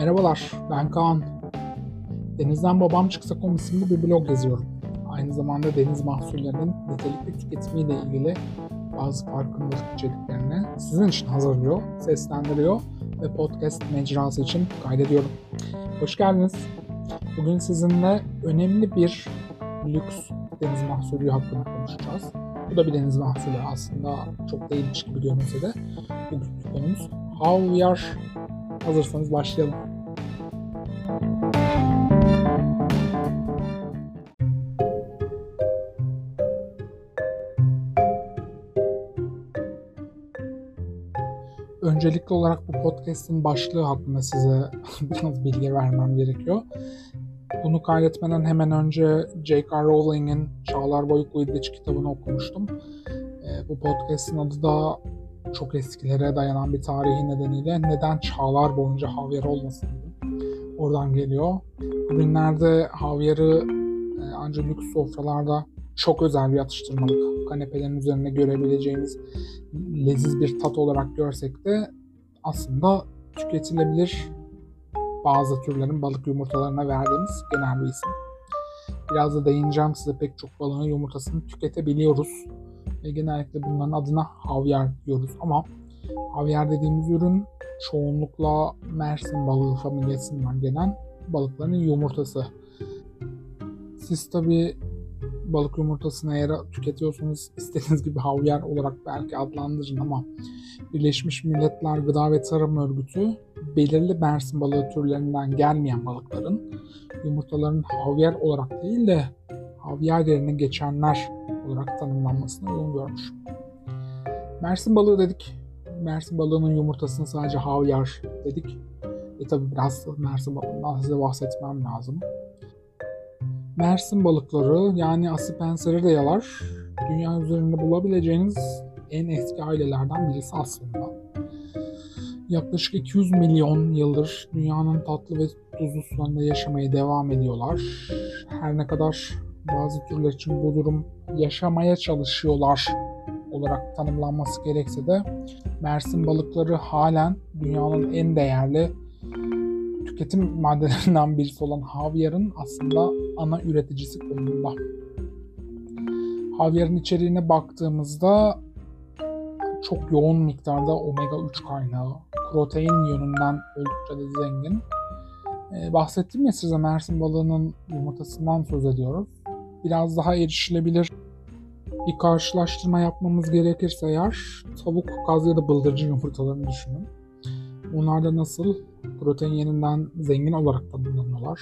Merhabalar, ben Kaan. Denizden Babam Çıksa.com isimli bir blog yazıyorum. Aynı zamanda deniz mahsullerinin nitelikli tüketimiyle ilgili bazı farkındalık içeriklerini sizin için hazırlıyor, seslendiriyor ve podcast mecrası için kaydediyorum. Hoş geldiniz. Bugün sizinle önemli bir lüks deniz mahsulü hakkında konuşacağız. Bu da bir deniz mahsulü aslında çok değilmiş gibi görünse de bugünkü konumuz havyar. Hazırsanız başlayalım. Öncelikli olarak bu podcast'in başlığı hakkında size biraz bilgi vermem gerekiyor. Bunu kaydetmeden hemen önce J.K. Rowling'in Çağlar Boyu Quidditch kitabını okumuştum. E, bu podcast'in adı da çok eskilere dayanan bir tarihi nedeniyle neden çağlar boyunca havyar olmasın oradan geliyor. Bugünlerde havyarı e, ancak lüks sofralarda çok özel bir atıştırmalık kanepelerin üzerinde görebileceğimiz leziz bir tat olarak görsek de aslında tüketilebilir bazı türlerin balık yumurtalarına verdiğimiz genel bir isim. Biraz da değineceğim size pek çok balığın yumurtasını tüketebiliyoruz. Ve genellikle bunların adına havyar diyoruz ama havyar dediğimiz ürün çoğunlukla Mersin balığı familyasından gelen balıkların yumurtası. Siz tabi balık yumurtasını eğer tüketiyorsanız istediğiniz gibi havyar olarak belki adlandırın ama Birleşmiş Milletler Gıda ve Tarım Örgütü belirli Mersin balığı türlerinden gelmeyen balıkların yumurtaların havyar olarak değil de havyar yerine geçenler olarak tanımlanmasına uygun görmüş. Mersin balığı dedik. Mersin balığının yumurtasını sadece havyar dedik. E tabi biraz Mersin balığından size bahsetmem lazım. Mersin balıkları yani Asipenseridayalar dünya üzerinde bulabileceğiniz en eski ailelerden birisi aslında. Yaklaşık 200 milyon yıldır dünyanın tatlı ve tuzlu sularında yaşamaya devam ediyorlar. Her ne kadar bazı türler için bu durum yaşamaya çalışıyorlar olarak tanımlanması gerekse de Mersin balıkları halen dünyanın en değerli tüketim maddelerinden birisi olan havyarın aslında ana üreticisi konumunda. Havyarın içeriğine baktığımızda çok yoğun miktarda omega 3 kaynağı, protein yönünden oldukça da zengin. Ee, bahsettim ya size Mersin balığının yumurtasından söz ediyoruz. Biraz daha erişilebilir bir karşılaştırma yapmamız gerekirse eğer tavuk, kaz ya da bıldırcın yumurtalarını düşünün. Bunlar da nasıl protein yeninden zengin olarak tanımlanıyorlar.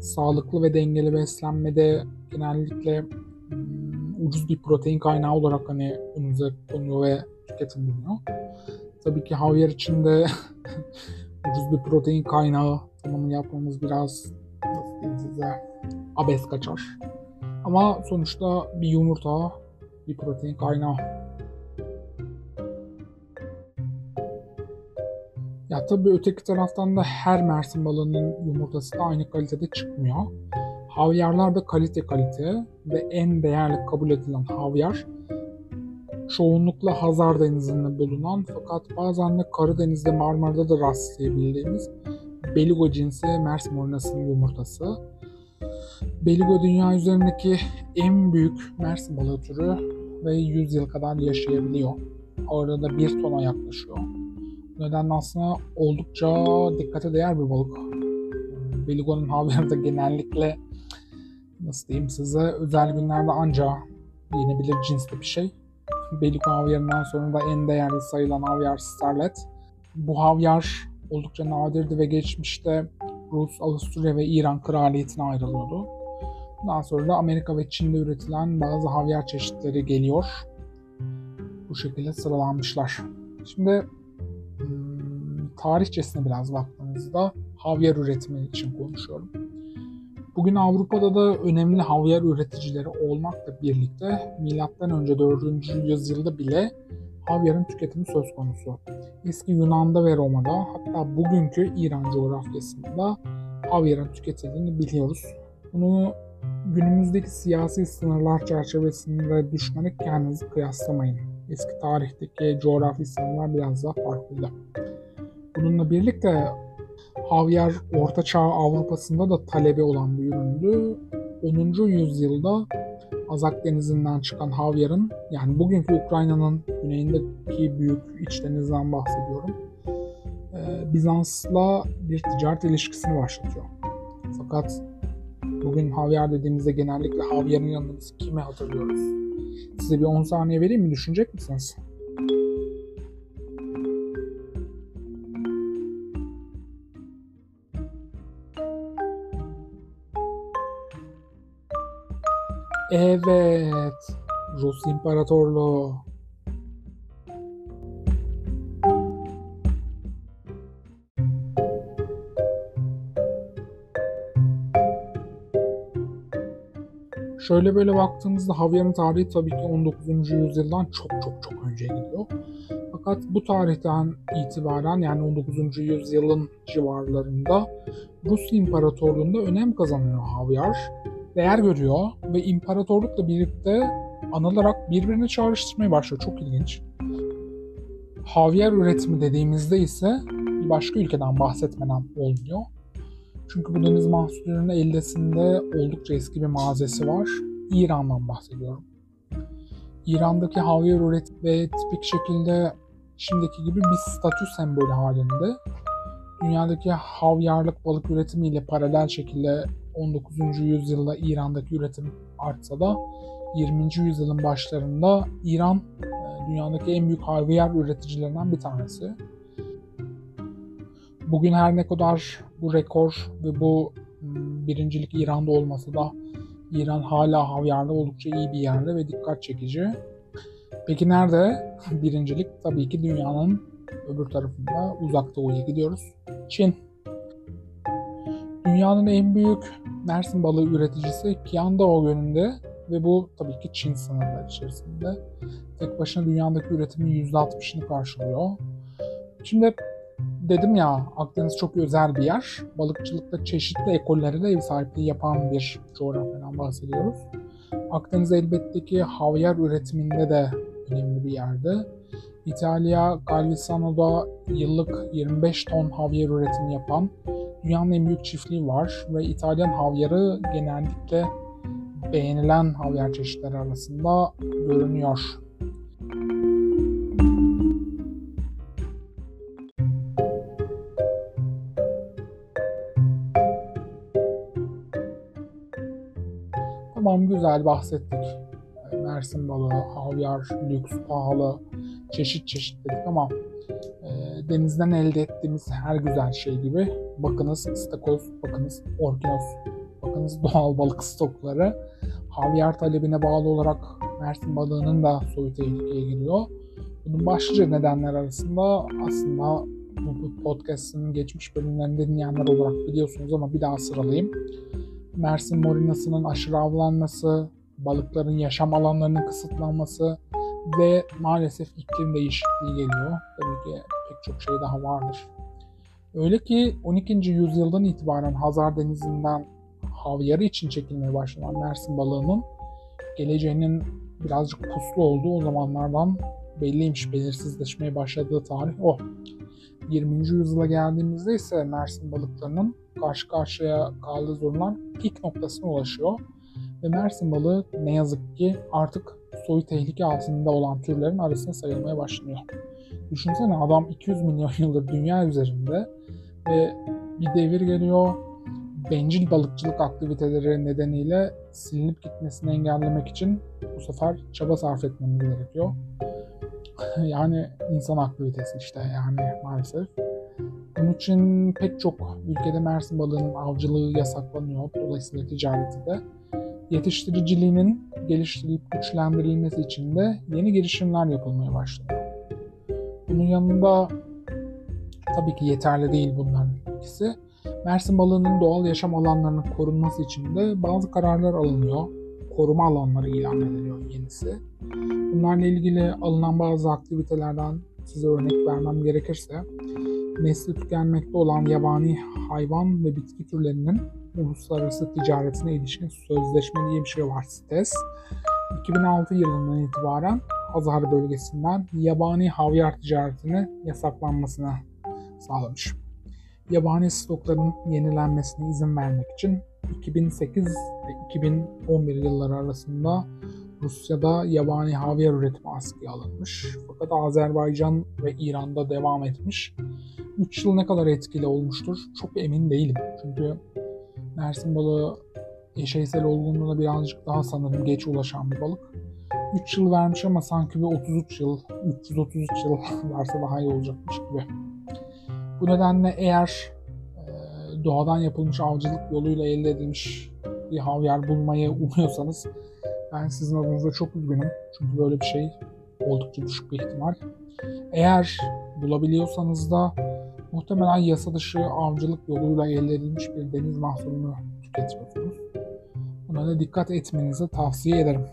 Sağlıklı ve dengeli beslenmede genellikle hmm, ucuz bir protein kaynağı olarak hani önümüze konuyor ve tüketim. Tabii ki havyar içinde ucuz bir protein kaynağı tanımını yapmamız biraz size abes kaçar. Ama sonuçta bir yumurta bir protein kaynağı. Ya tabii öteki taraftan da her Mersin balığının yumurtası da aynı kalitede çıkmıyor. Havyarlar da kalite kalite ve en değerli kabul edilen havyar çoğunlukla Hazar Denizi'nde bulunan fakat bazen de Karadeniz'de Marmara'da da rastlayabildiğimiz Beligo cinsi Mersin oynasının yumurtası. Beligo dünya üzerindeki en büyük Mersin balığı türü ve 100 yıl kadar yaşayabiliyor. Orada da 1 tona yaklaşıyor. Nedenle aslında oldukça dikkate değer bir balık. Beligo'nun havları da genellikle nasıl diyeyim size özel günlerde anca yenebilir cinsli bir şey. Beligo havyarından sonra da en değerli sayılan havyar Starlet. Bu havyar oldukça nadirdi ve geçmişte Rus, Avusturya ve İran kraliyetine ayrılıyordu. Daha sonra da Amerika ve Çin'de üretilen bazı havyar çeşitleri geliyor. Bu şekilde sıralanmışlar. Şimdi tarihçesine biraz baktığımızda havyar üretimi için konuşuyorum. Bugün Avrupa'da da önemli havyar üreticileri olmakla birlikte M.Ö. 4. yüzyılda bile havyarın tüketimi söz konusu. Eski Yunan'da ve Roma'da hatta bugünkü İran coğrafyasında havyarın tüketildiğini biliyoruz. Bunu günümüzdeki siyasi sınırlar çerçevesinde düşünerek kendinizi kıyaslamayın. Eski tarihteki coğrafi sınırlar biraz daha farklıydı. Bununla birlikte Havyar Orta Çağ Avrupa'sında da talebi olan bir üründü. 10. yüzyılda Azak Denizi'nden çıkan havyarın yani bugünkü Ukrayna'nın güneyindeki büyük iç denizden bahsediyorum. Ee, Bizans'la bir ticaret ilişkisini başlatıyor. Fakat bugün havyar dediğimizde genellikle havyarın yanında biz kimi hatırlıyoruz? Size bir 10 saniye vereyim mi? Düşünecek misiniz? Evet. Rus İmparatorluğu. Şöyle böyle baktığımızda Havyar'ın tarihi tabii ki 19. yüzyıldan çok çok çok önce gidiyor. Fakat bu tarihten itibaren yani 19. yüzyılın civarlarında Rus İmparatorluğu'nda önem kazanıyor Havyar değer görüyor ve imparatorlukla birlikte anılarak birbirini çağrıştırmaya başlıyor. Çok ilginç. Havyar üretimi dediğimizde ise bir başka ülkeden bahsetmeden olmuyor. Çünkü bu deniz mahsullerinin eldesinde oldukça eski bir mazesi var. İran'dan bahsediyorum. İran'daki havyar üretimi ve tipik şekilde şimdiki gibi bir statü sembolü halinde dünyadaki havyarlık balık üretimiyle paralel şekilde 19. yüzyılda İran'daki üretim artsa da 20. yüzyılın başlarında İran e, dünyadaki en büyük havyar üreticilerinden bir tanesi. Bugün her ne kadar bu rekor ve bu birincilik İran'da olmasa da İran hala havyarda oldukça iyi bir yerde ve dikkat çekici. Peki nerede birincilik? Tabii ki dünyanın öbür tarafında uzak doğuya gidiyoruz. Çin. Dünyanın en büyük Mersin balığı üreticisi Qiandao Gölü'nde ve bu tabii ki Çin sınırları içerisinde. Tek başına dünyadaki üretimin %60'ını karşılıyor. Şimdi dedim ya Akdeniz çok özel bir yer. Balıkçılıkta çeşitli ekollere de ev sahipliği yapan bir coğrafyadan bahsediyoruz. Akdeniz elbette ki havyar üretiminde de önemli bir yerde. İtalya Galvisano'da yıllık 25 ton havyar üretimi yapan dünyanın en büyük çiftliği var ve İtalyan havyarı genellikle beğenilen havyar çeşitleri arasında görünüyor. Tamam güzel bahsettik. Mersin balığı, havyar, lüks, pahalı, çeşit çeşit dedik ama e, denizden elde ettiğimiz her güzel şey gibi bakınız istakoz, bakınız orkinos, bakınız doğal balık stokları havyar talebine bağlı olarak Mersin balığının da soyu tehlikeye giriyor. Bunun başlıca nedenler arasında aslında bu podcast'ın geçmiş bölümlerinde dinleyenler olarak biliyorsunuz ama bir daha sıralayayım. Mersin morinasının aşırı avlanması, balıkların yaşam alanlarının kısıtlanması ve maalesef iklim değişikliği geliyor. Tabii ki pek çok şey daha vardır. Öyle ki 12. yüzyıldan itibaren Hazar Denizi'nden havyarı için çekilmeye başlanan Mersin balığının geleceğinin birazcık puslu olduğu o zamanlardan belliymiş belirsizleşmeye başladığı tarih o. 20. yüzyıla geldiğimizde ise Mersin balıklarının karşı karşıya kaldığı zorunlar pik noktasına ulaşıyor. Ve Mersin balığı ne yazık ki artık soyu tehlike altında olan türlerin arasına sayılmaya başlanıyor. Düşünsene adam 200 milyon yıldır dünya üzerinde ve bir devir geliyor bencil balıkçılık aktiviteleri nedeniyle silinip gitmesini engellemek için bu sefer çaba sarf etmemiz gerekiyor. yani insan aktivitesi işte yani maalesef. Bunun için pek çok ülkede Mersin balığının avcılığı yasaklanıyor. Dolayısıyla ticareti de. Yetiştiriciliğinin geliştirilip güçlendirilmesi için de yeni girişimler yapılmaya başlanıyor. Bunun yanında tabii ki yeterli değil bunların ikisi. Mersin balığının doğal yaşam alanlarının korunması için de bazı kararlar alınıyor. Koruma alanları ilan ediliyor yenisi. Bunlarla ilgili alınan bazı aktivitelerden size örnek vermem gerekirse nesli tükenmekte olan yabani hayvan ve bitki türlerinin uluslararası ticaretine ilişkin sözleşme diye bir şey var SITES. 2006 yılından itibaren Hazar bölgesinden yabani havyar ticaretini yasaklanmasına sağlamış. yabani stokların yenilenmesine izin vermek için 2008 ve 2011 yılları arasında Rusya'da yabani havyar üretimi askıya alınmış. Fakat Azerbaycan ve İran'da devam etmiş. 3 yıl ne kadar etkili olmuştur çok emin değilim. Çünkü Mersin balığı eşeysel olgunluğuna birazcık daha sanırım geç ulaşan bir balık. 3 yıl vermiş ama sanki bir 33 yıl, 333 yıl varsa daha iyi olacakmış gibi. Bu nedenle eğer e, doğadan yapılmış avcılık yoluyla elde edilmiş bir havyar bulmayı umuyorsanız ben sizin adınıza çok üzgünüm. Çünkü böyle bir şey oldukça düşük bir ihtimal. Eğer bulabiliyorsanız da muhtemelen yasa dışı avcılık yoluyla elde edilmiş bir deniz mahsulünü tüketiyorsunuz. Buna da dikkat etmenizi tavsiye ederim.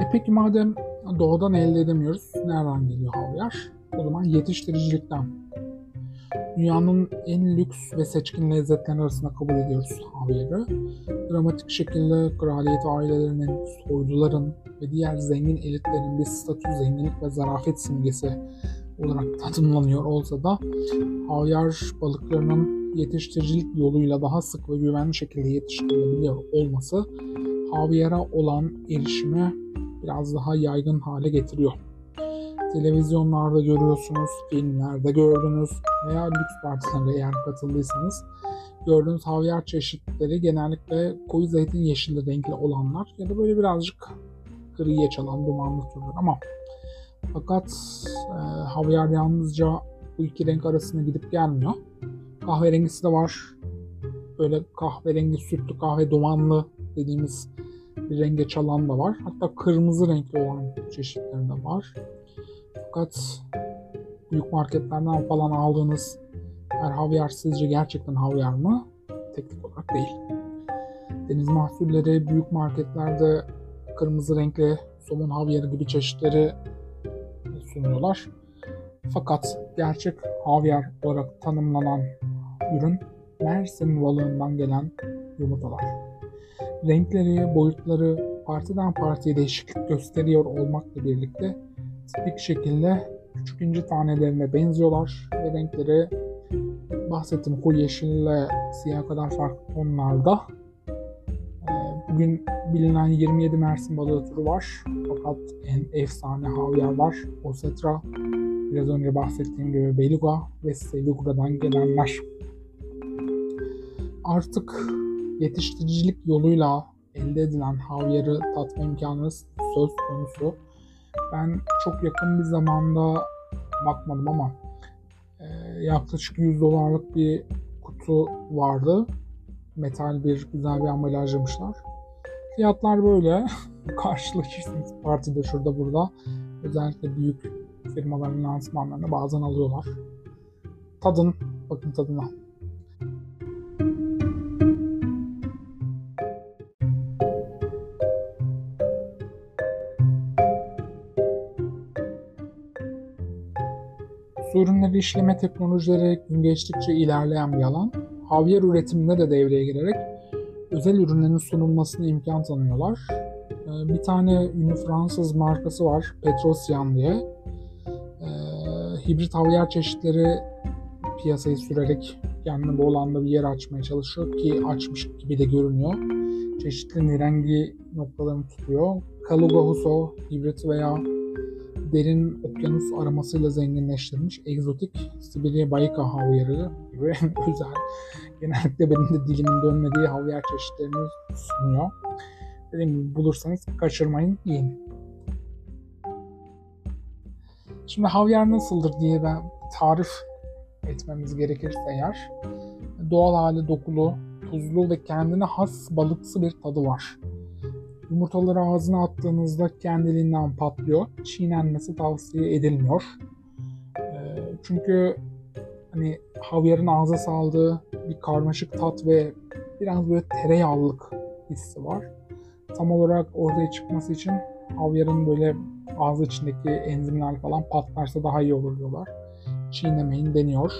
E peki madem doğadan elde edemiyoruz, nereden geliyor havyar? O zaman yetiştiricilikten. Dünyanın en lüks ve seçkin lezzetleri arasında kabul ediyoruz havyarı. Dramatik şekilde kraliyet ailelerinin, soyluların ve diğer zengin elitlerin bir statü, zenginlik ve zarafet simgesi olarak tanımlanıyor olsa da havyar balıklarının yetiştiricilik yoluyla daha sık ve güvenli şekilde yetiştirilebiliyor olması havyara olan erişimi biraz daha yaygın hale getiriyor. Televizyonlarda görüyorsunuz, filmlerde gördünüz veya lüks partilere eğer katıldıysanız gördüğünüz havyar çeşitleri genellikle koyu zeytin yeşili renkli olanlar ya da böyle birazcık griye çalan dumanlı türler ama fakat e, havyar yalnızca bu iki renk arasında gidip gelmiyor. Kahverengisi de var. Böyle kahverengi sütlü kahve dumanlı dediğimiz bir renge çalan da var. Hatta kırmızı renkli olan çeşitleri de var. Fakat büyük marketlerden falan aldığınız her havyar sizce gerçekten havyar mı? Teknik olarak değil. Deniz mahsulleri büyük marketlerde kırmızı renkli somun havyarı gibi çeşitleri sunuyorlar. Fakat gerçek havyar olarak tanımlanan ürün Mersin balığından gelen yumurtalar. Renkleri, boyutları partiden partiye değişiklik gösteriyor olmakla birlikte tipik şekilde küçük inci tanelerine benziyorlar ve renkleri bahsettiğim koyu yeşille siyah kadar farklı tonlarda. Bugün bilinen 27 Mersin balığı türü var. Fakat en efsane havyar var. Osetra, biraz önce bahsettiğim gibi Beluga ve Sevigura'dan gelenler. Artık yetiştiricilik yoluyla elde edilen havyarı tatma imkanınız söz konusu. Ben çok yakın bir zamanda bakmadım ama e, yaklaşık 100 dolarlık bir kutu vardı. Metal bir güzel bir ambalajlamışlar. Fiyatlar böyle. Karşılaşırsınız partide şurada burada. Özellikle büyük firmaların lansmanlarını bazen alıyorlar. Tadın, bakın tadına. Ürünleri işleme teknolojileri gün geçtikçe ilerleyen bir alan. Havyar üretiminde de devreye girerek özel ürünlerin sunulmasına imkan tanıyorlar. Bir tane ünlü Fransız markası var, Petrosyan diye. Hibrit havyar çeşitleri piyasayı sürerek kendine bu alanda bir yer açmaya çalışıyor ki açmış gibi de görünüyor. Çeşitli nirengi noktalarını tutuyor. Kaluga Huso hibrit veya derin okyanus aromasıyla zenginleştirilmiş egzotik Sibirya Bayika havyarı gibi özel genellikle benim de dilimin dönmediği havyar çeşitlerini sunuyor. Dediğim gibi bulursanız kaçırmayın, yiyin. Şimdi havyar nasıldır diye ben tarif etmemiz gerekirse eğer doğal hali dokulu, tuzlu ve kendine has balıksı bir tadı var. Yumurtaları ağzına attığınızda kendiliğinden patlıyor. Çiğnenmesi tavsiye edilmiyor. Çünkü hani havyarın ağza saldığı bir karmaşık tat ve biraz böyle tereyağlılık hissi var. Tam olarak ortaya çıkması için havyarın böyle ağzı içindeki enzimler falan patlarsa daha iyi olur diyorlar. Çiğnemeyin deniyor.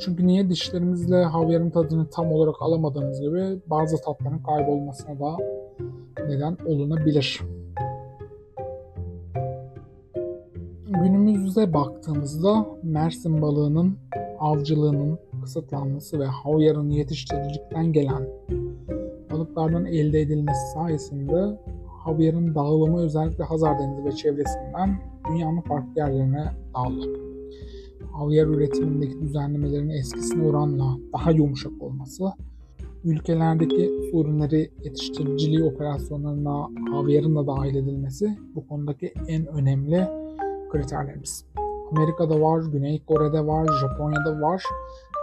Çünkü niye dişlerimizle havyarın tadını tam olarak alamadığımız gibi bazı tatların kaybolmasına da neden olunabilir. Günümüzde baktığımızda Mersin balığının avcılığının kısıtlanması ve havyarın yetiştiricilikten gelen balıklardan elde edilmesi sayesinde havyarın dağılımı özellikle Hazar Denizi ve çevresinden dünyanın farklı yerlerine dağıldı. Havyar üretimindeki düzenlemelerin eskisine oranla daha yumuşak olması, ülkelerdeki su ürünleri yetiştiriciliği operasyonlarına havyarın da dahil edilmesi bu konudaki en önemli kriterlerimiz. Amerika'da var, Güney Kore'de var, Japonya'da var.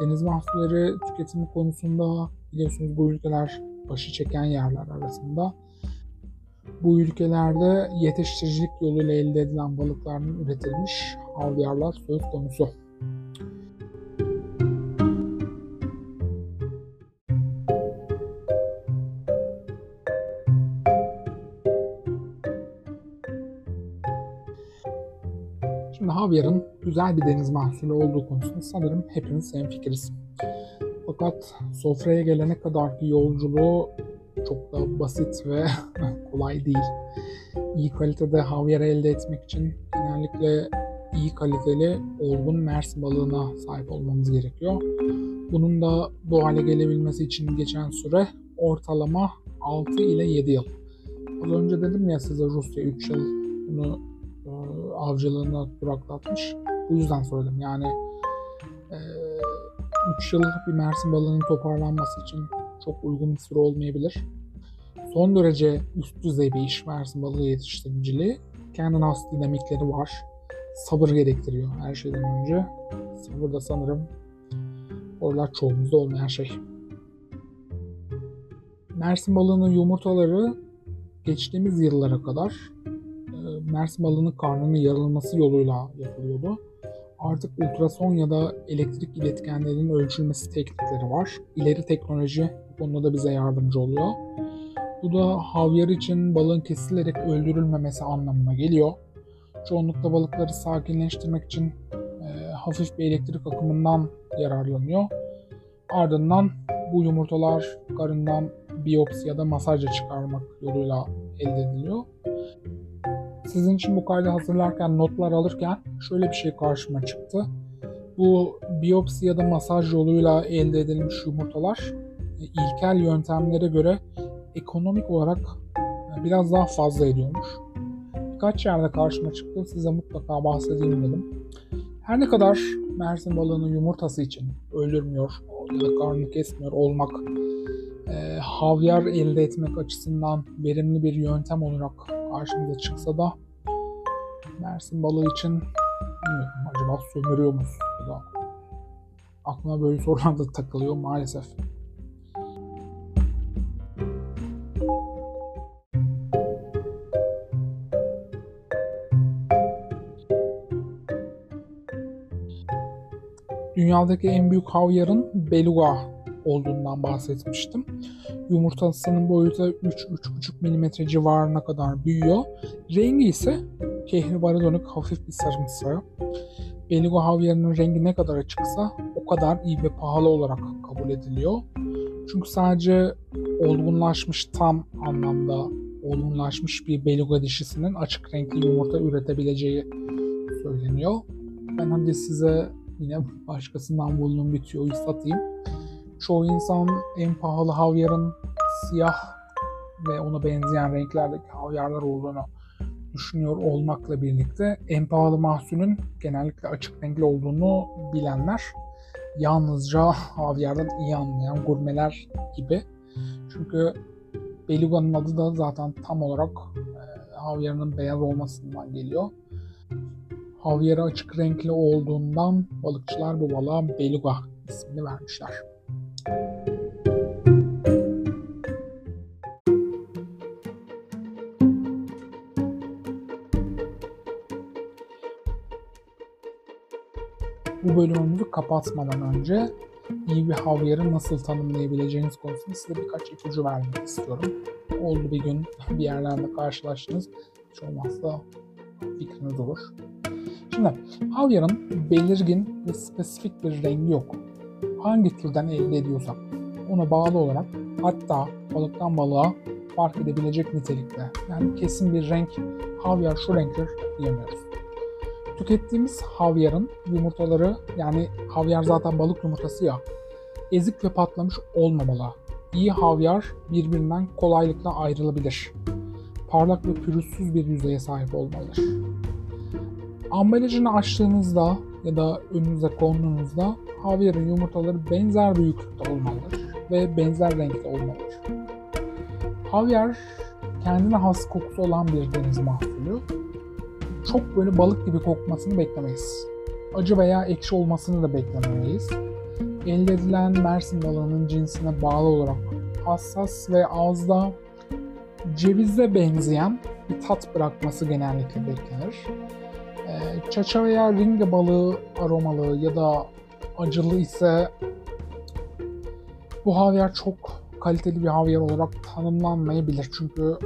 Deniz mahsulleri tüketimi konusunda biliyorsunuz bu ülkeler başı çeken yerler arasında. Bu ülkelerde yetiştiricilik yoluyla elde edilen balıkların üretilmiş havyarlar söz konusu. Havyarın güzel bir deniz mahsulü olduğu konusunda sanırım hepimiz hemfikiriz. Fakat sofraya gelene kadar ki yolculuğu çok da basit ve kolay değil. İyi kalitede havyar elde etmek için genellikle iyi kaliteli olgun mers balığına sahip olmamız gerekiyor. Bunun da bu hale gelebilmesi için geçen süre ortalama 6 ile 7 yıl. Az önce dedim ya size Rusya 3 yıl bunu avcılığına duraklatmış. Bu yüzden söyledim yani e, 3 yıl bir Mersin balığının toparlanması için çok uygun bir süre olmayabilir. Son derece üst düzey bir iş Mersin balığı yetiştiriciliği. Kendine has dinamikleri var. Sabır gerektiriyor her şeyden önce. Sabır da sanırım oralar çoğumuzda olmayan şey. Mersin balığının yumurtaları geçtiğimiz yıllara kadar Mersin balığının karnının yarılması yoluyla yapılıyordu. Artık ultrason ya da elektrik iletkenlerinin ölçülmesi teknikleri var. İleri teknoloji bu konuda da bize yardımcı oluyor. Bu da havyar için balığın kesilerek öldürülmemesi anlamına geliyor. Çoğunlukla balıkları sakinleştirmek için e, hafif bir elektrik akımından yararlanıyor. Ardından bu yumurtalar karından biyopsi ya da masajla çıkarmak yoluyla elde ediliyor. Sizin için bu kaydı hazırlarken, notlar alırken şöyle bir şey karşıma çıktı. Bu biyopsi ya da masaj yoluyla elde edilmiş yumurtalar e, ilkel yöntemlere göre ekonomik olarak e, biraz daha fazla ediyormuş. Birkaç yerde karşıma çıktı. Size mutlaka bahsedeyim dedim. Her ne kadar Mersin balığının yumurtası için öldürmüyor ya da karnını kesmiyor olmak e, havyar elde etmek açısından verimli bir yöntem olarak karşımıza çıksa da Mersin balığı için acaba sömürüyor muyuz aklıma böyle sorular da takılıyor maalesef. Dünyadaki en büyük havyarın beluga olduğundan bahsetmiştim. Yumurtasının boyutu 3-3,5 mm civarına kadar büyüyor. Rengi ise kehribara dönük hafif bir sarımsı. Beluga havyarının rengi ne kadar açıksa o kadar iyi ve pahalı olarak kabul ediliyor. Çünkü sadece olgunlaşmış tam anlamda olgunlaşmış bir beluga dişisinin açık renkli yumurta üretebileceği söyleniyor. Ben hadi size yine başkasından bulduğum bir tüyoyu satayım. Çoğu insan en pahalı havyarın siyah ve ona benzeyen renklerdeki havyarlar olduğunu düşünüyor olmakla birlikte en pahalı mahsulün genellikle açık renkli olduğunu bilenler yalnızca havyardan iyi anlayan gurmeler gibi. Çünkü Beluga'nın adı da zaten tam olarak e, havyarının beyaz olmasından geliyor. Havyarı açık renkli olduğundan balıkçılar bu balığa Beluga ismini vermişler. Bölümümüzü kapatmadan önce iyi bir havyarı nasıl tanımlayabileceğiniz konusunda size birkaç ipucu vermek istiyorum. Oldu bir gün bir yerlerde karşılaştınız. Hiç olmazsa fikriniz olur. Şimdi havyarın belirgin ve spesifik bir rengi yok. hangi türden elde ediyorsak ona bağlı olarak hatta balıktan balığa fark edebilecek nitelikte. Yani kesin bir renk havyar şu renktir diyemiyoruz. Tükettiğimiz havyarın yumurtaları yani havyar zaten balık yumurtası ya ezik ve patlamış olmamalı. İyi havyar birbirinden kolaylıkla ayrılabilir. Parlak ve pürüzsüz bir yüzeye sahip olmalıdır. Ambalajını açtığınızda ya da önünüze konduğunuzda havyarın yumurtaları benzer büyüklükte olmalıdır ve benzer renkte olmalıdır. Havyar kendine has kokusu olan bir deniz mahsulü. Çok böyle balık gibi kokmasını beklemeyiz. Acı veya ekşi olmasını da beklememeyiz. Elde edilen Mersin balığının cinsine bağlı olarak hassas ve ağızda cevize benzeyen bir tat bırakması genellikle beklenir. Ee, Çaça veya ringe balığı aromalı ya da acılı ise bu havyar çok kaliteli bir havyar olarak tanımlanmayabilir. Çünkü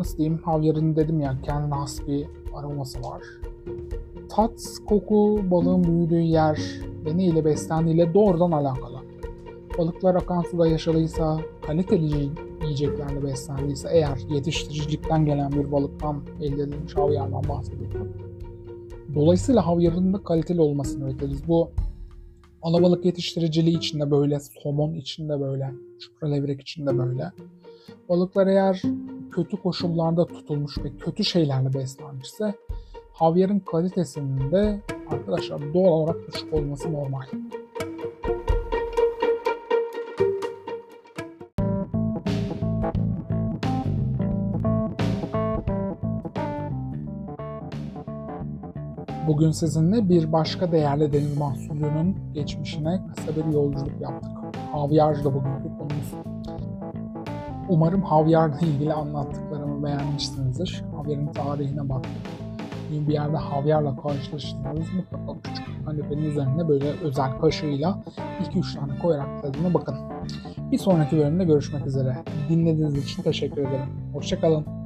nasıl diyeyim havyarın dedim ya kendine has bir aroması var. Tat, koku, balığın büyüdüğü yer ve ne ile beslendiğiyle doğrudan alakalı. Balıklar akan suda yaşadıysa, kaliteli yiyeceklerle beslendiyse eğer yetiştiricilikten gelen bir balıktan elde edilmiş havyardan bahsediyorsak. Dolayısıyla havyarın da kaliteli olmasını bekleriz. Bu alabalık yetiştiriciliği içinde böyle, somon içinde böyle, çupra levrek içinde böyle. Balıklar eğer kötü koşullarda tutulmuş ve kötü şeylerle beslenmişse havyarın kalitesinin de arkadaşlar doğal olarak düşük olması normal. Bugün sizinle bir başka değerli deniz mahsulünün geçmişine kısa bir yolculuk yaptık. Havyar da bugünkü konumuz. Umarım havyarla ilgili anlattıklarımı beğenmişsinizdir. Havyarın tarihine baktık. Bir yerde havyarla karşılaştığınız mutlaka küçük kanepenin üzerine böyle özel kaşığıyla 2-3 tane koyarak tadına bakın. Bir sonraki bölümde görüşmek üzere. Dinlediğiniz için teşekkür ederim. Hoşçakalın.